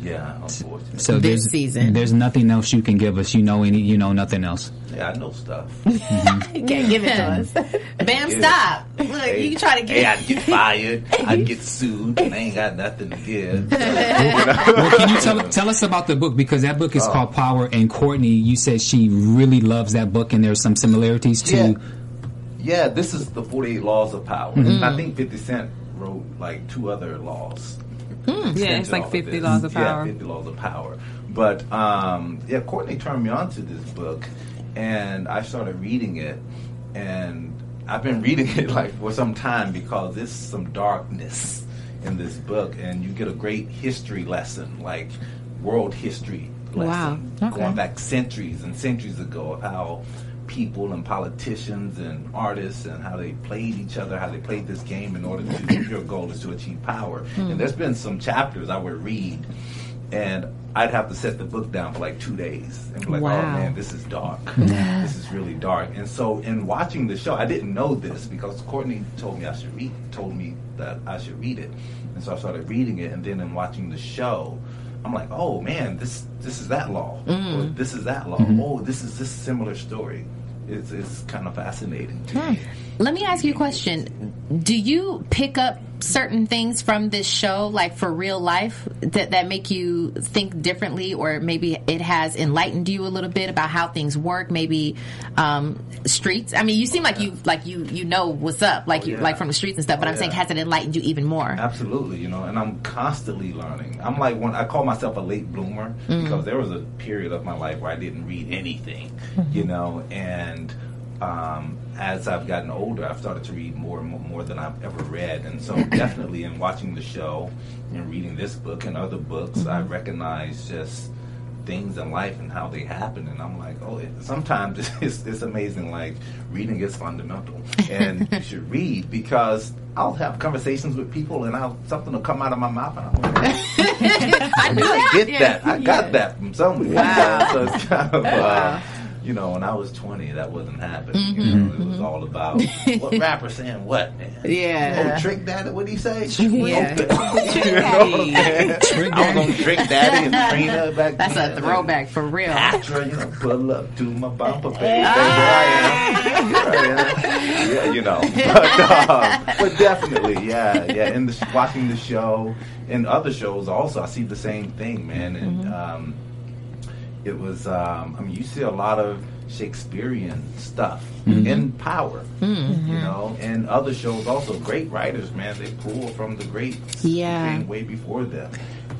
yeah, unfortunately. So This there's, season. there's nothing else you can give us. You know any? You know nothing else. yeah, I know stuff. You can't give it to mm-hmm. us. Bamm, Yeah. stop. Look, Hey, you try to Hey, get. I'd get fired. I'd get sued. I ain't got nothing to give. Well, can you tell, tell us about the book because that book is Oh. called Power. And Courtney, you said she really loves that book, and there's some similarities to. Yeah. Yeah, this is the 48 Laws of Power. And I think 50 Cent wrote like two other laws. yeah, it's like 50 this. laws of power. Yeah, 50 Laws of Power. But um, yeah, Courtney turned me on to this book, and I started reading it, and I've been reading it like for some time because there's some darkness in this book, and you get a great history lesson, like world history lesson, Wow. going back centuries and centuries ago of how people and politicians and artists and how they played each other, how they played this game in order to your goal is to achieve power. And hmm. there's been some chapters I would read and I'd have to set the book down for like two days and be like, oh man, this is dark. this is really dark. And so in watching the show, I didn't know this because Courtney told me I should read told me that I should read it. And so I started reading it and then in watching the show, I'm like, oh man, this this is that law. Mm. Or this is that law. Mm-hmm. Oh, this is this similar story. It's it's kind of fascinating to hmm. me. Let me ask you a question. Do you pick up certain things from this show, like for real life, that, that make you think differently, or maybe it has enlightened you a little bit about how things work? Maybe um, streets. I mean, you seem like you like you you know what's up, like you yeah. like from the streets and stuff. But Oh, I'm saying, has it enlightened you even more? Absolutely, you know, and I'm constantly learning. I'm like one. I call myself a late bloomer because there was a period of my life where I didn't read anything, you know, and um, as I've gotten older, I've started to read more and more, more than I've ever read, and so definitely in watching the show and reading this book and other books, I recognize just things in life and how they happen and i'm like oh it, sometimes it's, it's amazing like reading is fundamental and you should read because i'll have conversations with people and i'll something will come out of my mouth and i'm like I I that. get that. I got that from somewhere. Wow. so it's kind of, uh, you know, when I was 20, that wasn't happening. You know, it was all about what rapper saying what, man. Yeah. Oh, Trick Daddy, what'd he say? Yeah. you know what I'm saying? Trick I was on Trick Daddy and Trina back That's then. a throwback for real. Patra, you know, pull up to my bumper, baby. Here I am. Here I am. Yeah, you know. But, uh, but definitely, yeah, yeah. In the watching the show and other shows, also, I see the same thing, man. And um, it was, um, I mean, you see a lot of Shakespearean stuff in Power, you know, and other shows also. Great writers, man. They pull from the greats. Yeah. came way before them.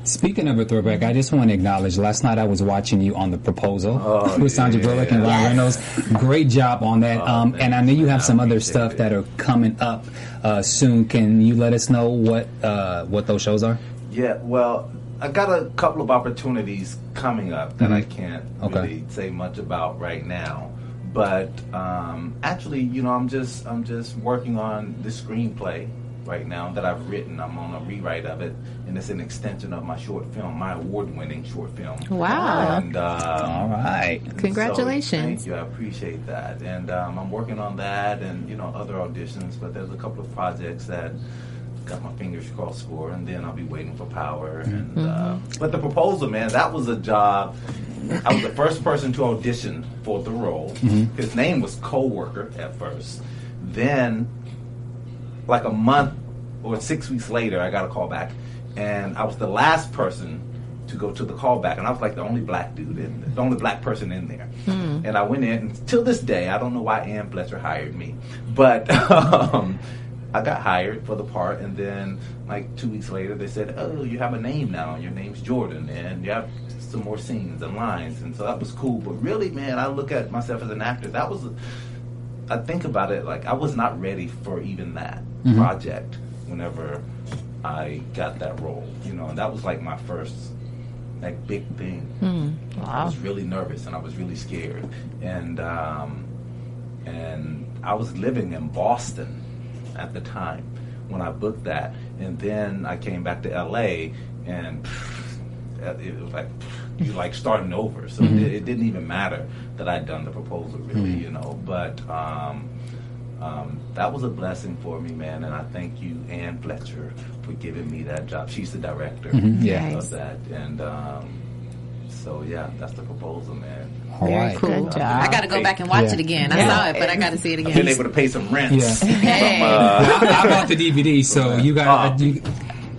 Speaking of a throwback, I just want to acknowledge. Last night I was watching you on the proposal Oh, with Sandra yeah. Bullock and Ryan Reynolds. Great job on that. Oh, um, and I know you have some other stuff it. that are coming up uh, soon. Can you let us know what uh, what those shows are? Yeah, well, I got a couple of opportunities coming up that I can't Okay. really say much about right now. But um, actually, you know, I'm just I'm just working on the screenplay right now that I've written. I'm on a rewrite of it, and it's an extension of my short film, my award-winning short film. Wow. And um, All right. so, Congratulations. thank you. I appreciate that. And um, I'm working on that and, you know, other auditions, but there's a couple of projects that got my fingers crossed for, and then I'll be waiting for power. And uh, But the proposal, man, that was a job. I was the first person to audition for the role. His name was co-worker at first. Then, like a month or six weeks later, I got a call back, and I was the last person to go to the callback, and I was like the only black dude in, the only black person in there. And I went in. And till this day, I don't know why Anne Fletcher hired me, but um, I got hired for the part. And then, like two weeks later, they said, "Oh, you have a name now. Your name's Jordan, and you have some more scenes and lines." And so that was cool. But really, man, I look at myself as an actor. That was. I think about it like I was not ready for even that project whenever I got that role, you know, and that was like my first like big thing. I was really nervous and I was really scared, and um, and I was living in Boston at the time when I booked that, and then I came back to LA and it was like you like starting over. So it, it didn't even matter that I'd done the proposal, really, you know. But um, um, that was a blessing for me, man. And I thank you, Anne Fletcher, for giving me that job. She's the director yeah. of that, and um, so yeah, that's the proposal, man. All right. Good job. I got to go back and watch Yeah. it again. I Yeah. saw it, but I got to see it again. I've been able to pay some rent. Yeah. From, uh, I, I bought the DVD, so you got. Oh. You,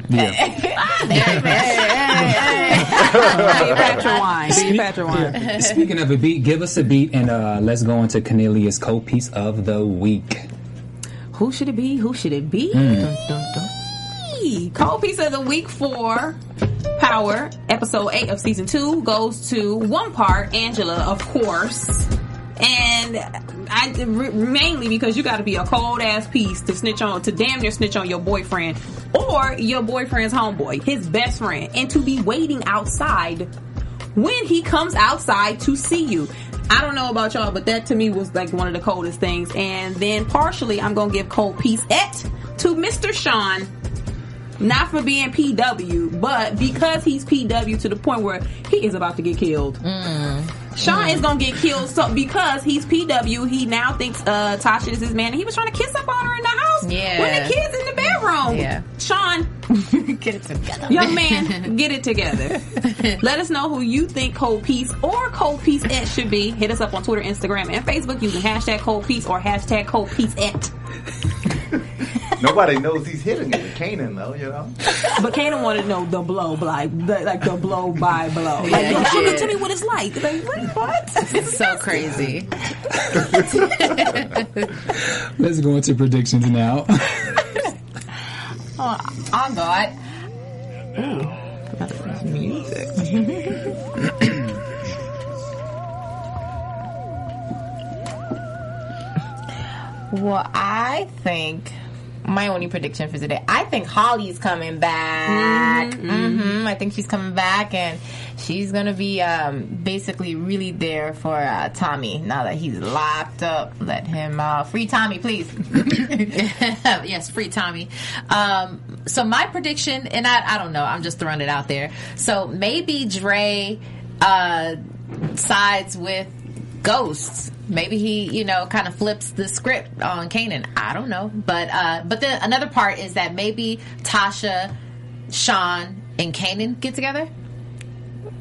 yeah. Cleopatra wine. Cleopatra wine. Speaking of a beat, give us a beat and uh, let's go into Kennelia's co piece of the week. Who should it be? Who should it be? Hmm. Dun, dun, dun. Cold piece of the week for Power, episode eight of season two, goes to one part Angela, of course, and I mainly because you got to be a cold ass piece to snitch on to damn near snitch on your boyfriend or your boyfriend's homeboy, his best friend, and to be waiting outside when he comes outside to see you. I don't know about y'all, but that to me was like one of the coldest things. And then partially, I'm gonna give cold piece et to Mr. Sean. Not for being PW, but because he's PW to the point where he is about to get killed. Sean is gonna get killed so because he's PW. He now thinks uh, Tasha is his man, and he was trying to kiss up on her in the house when Yeah. the kids in the bedroom. Yeah. Sean, Get it together. Young man, get it together. Let us know who you think Cold Piece or Cold Piece Et should be. Hit us up on Twitter, Instagram, and Facebook using hashtag Cold Piece or hashtag Cold Piece Et. Nobody knows he's hitting it with Kanan, though, you know? But Kanan wanted to know the blow, like the, like the blow by blow. Like, Yeah, he Sugar, did. tell me what it's like. Like what? what? It's so crazy. Let's go into predictions now. Oh i got music Well, I think my only prediction for today. I think Holly's coming back. hmm I think she's coming back, and she's gonna be um, basically really there for uh, Tommy now that he's locked up. Let him uh, free Tommy, please. yes, free Tommy. Um, so my prediction, and I, I don't know, I'm just throwing it out there. So maybe Dre uh, sides with Ghosts. Maybe he, you know, kind of flips the script on Kanan. I don't know, but uh, but then another part is that maybe Tasha, Sean, and Kanan get together.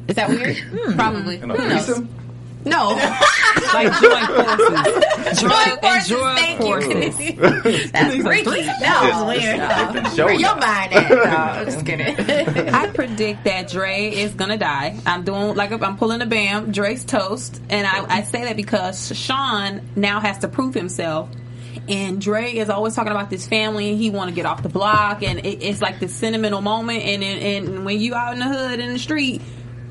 Is that weird? Probably. And a Who knows? Threesome? No, like joint forces. Joint forces, joint thank forces. you. That's freaky. No, weird. Different Where your mind at? No, I'm just kidding. I predict that Dre is gonna die. I'm doing like I'm pulling a Bamm. Dre's toast, and I, I say that because Sean now has to prove himself. And Dre is always talking about this family, and he want to get off the block, and it, it's like this sentimental moment. And, and and when you out in the hood in the street,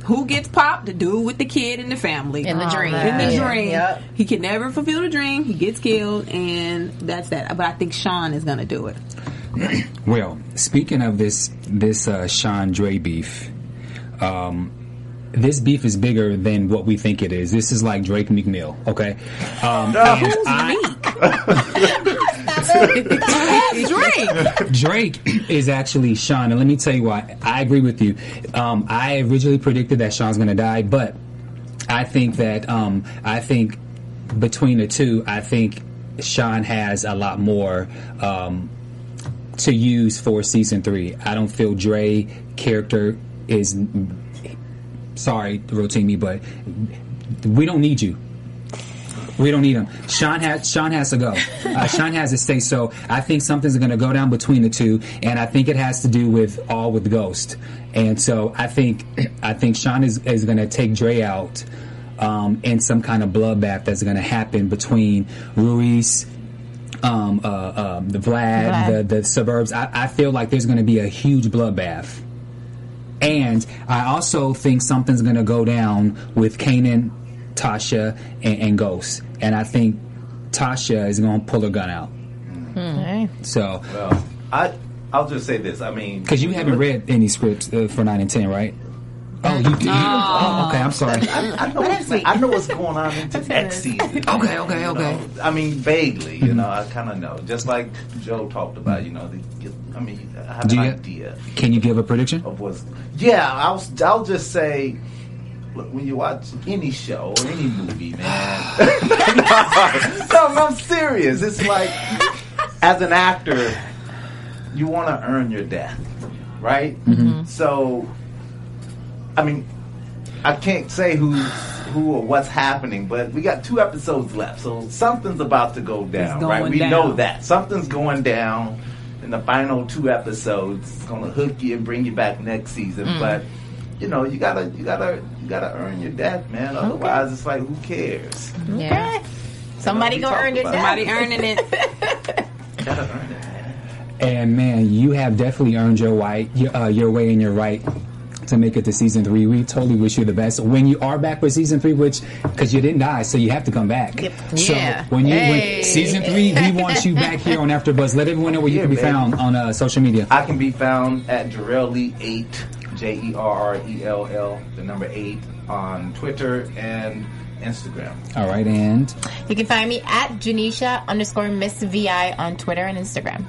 who gets popped? The dude with the kid and the family In the dream. In the Yeah. dream, Yep. he can never fulfill the dream. He gets killed, and that's that. But I think Sean is gonna do it. well, speaking of this this uh, Sean Dre beef, um, this beef is bigger than what we think it is. This is like Drake Meek Mill, okay? Um, and Who's I- Meek? Drake. Drake is actually Sean, and let me tell you why. I agree with you. Um, I originally predicted that Sean's going to die, but I think that um, I think between the two, I think Sean has a lot more um, to use for season three. I don't feel Dre character is. Sorry, Rotimi, but we don't need you. We don't need him. Sean has Sean has to go. Uh, Sean has to stay. So I think something's going to go down between the two, and I think it has to do with all with Ghost. And so I think I think Sean is is going to take Dre out um, in some kind of bloodbath that's going to happen between Ruiz. Um, uh, um, the Vlad, Vlad. the the suburbs. I, I feel like there's going to be a huge bloodbath. And I also think something's going to go down with Kanan, Tasha, and, and Ghost. And I think Tasha is going to pull her gun out. So, Well, I I'll just say this. I mean, because you haven't read any scripts uh, for 9 and 10, right? Oh, you did? Oh, okay, I'm sorry. I, I know what's, I know what's going on into next season. Okay, okay, You okay. know, I mean, vaguely, you know, I kind of know. Just like Joe talked about, you know, the, I mean, I have Do an you- idea Can you give a prediction? of what's. Yeah, I'll I'll just say. Look, when you watch any show or any movie, man. no, no, I'm serious. It's like, as an actor, you want to earn your death, right? Mm-hmm. So, I mean, I can't say who's who or what's happening, but we got two episodes left, so something's about to go down, right? We down. know that something's going down in the final two episodes. It's going to hook you and bring you back next season, mm. but you know, you gotta, you gotta, you gotta earn your death, man. Otherwise, it's like, who cares? Yeah. Somebody we gonna earn it. about now. Somebody earning it. gotta earn it, man. And man, you have definitely earned your right, your, uh, your way and your right to make it to season three. We totally wish you the best. When you are back for season three, which because you didn't die, so you have to come back. So Yeah. when you Hey. when season three, we want you back here on AfterBuzz. Let everyone know where you can be baby. found on uh, social media. I can be found at Jarrell Lee eight, J E R R E L L, the number eight on Twitter and Instagram. All right, and You can find me at Janeisha underscore Miss VI on Twitter and Instagram.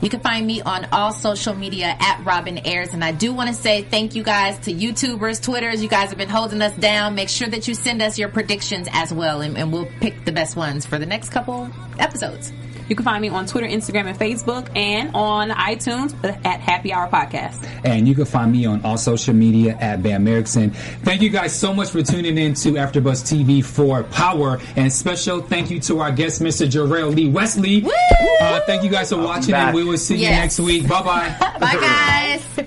You can find me on all social media at Robin Ayers. And I do want to say thank you guys to YouTubers, Twitters. You guys have been holding us down. Make sure that you send us your predictions as well, and, and we'll pick the best ones for the next couple episodes. You can find me on Twitter, Instagram, and Facebook, and on iTunes at Happy Hour Podcast. and you can find me on all social media at Bamm Ericsen. Thank you guys so much for tuning in to AfterBuzz TV for Power, and special thank you to our guest, Mr. Jarrell Lee Wesley. Uh, thank you guys for watching, and we will see you next week. Bye bye. Bye, guys.